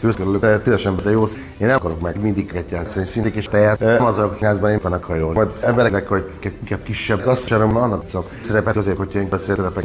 Őszkörülök, te tízesen te jó. Én nem akarok meg mindig egy játszani szintig, és tejet. Nem az a házban én vannak hajol. Majd embereknek, hogy inkább kisebb, azt sem annak szok. szerepet azért, hogy én beszél szerepek.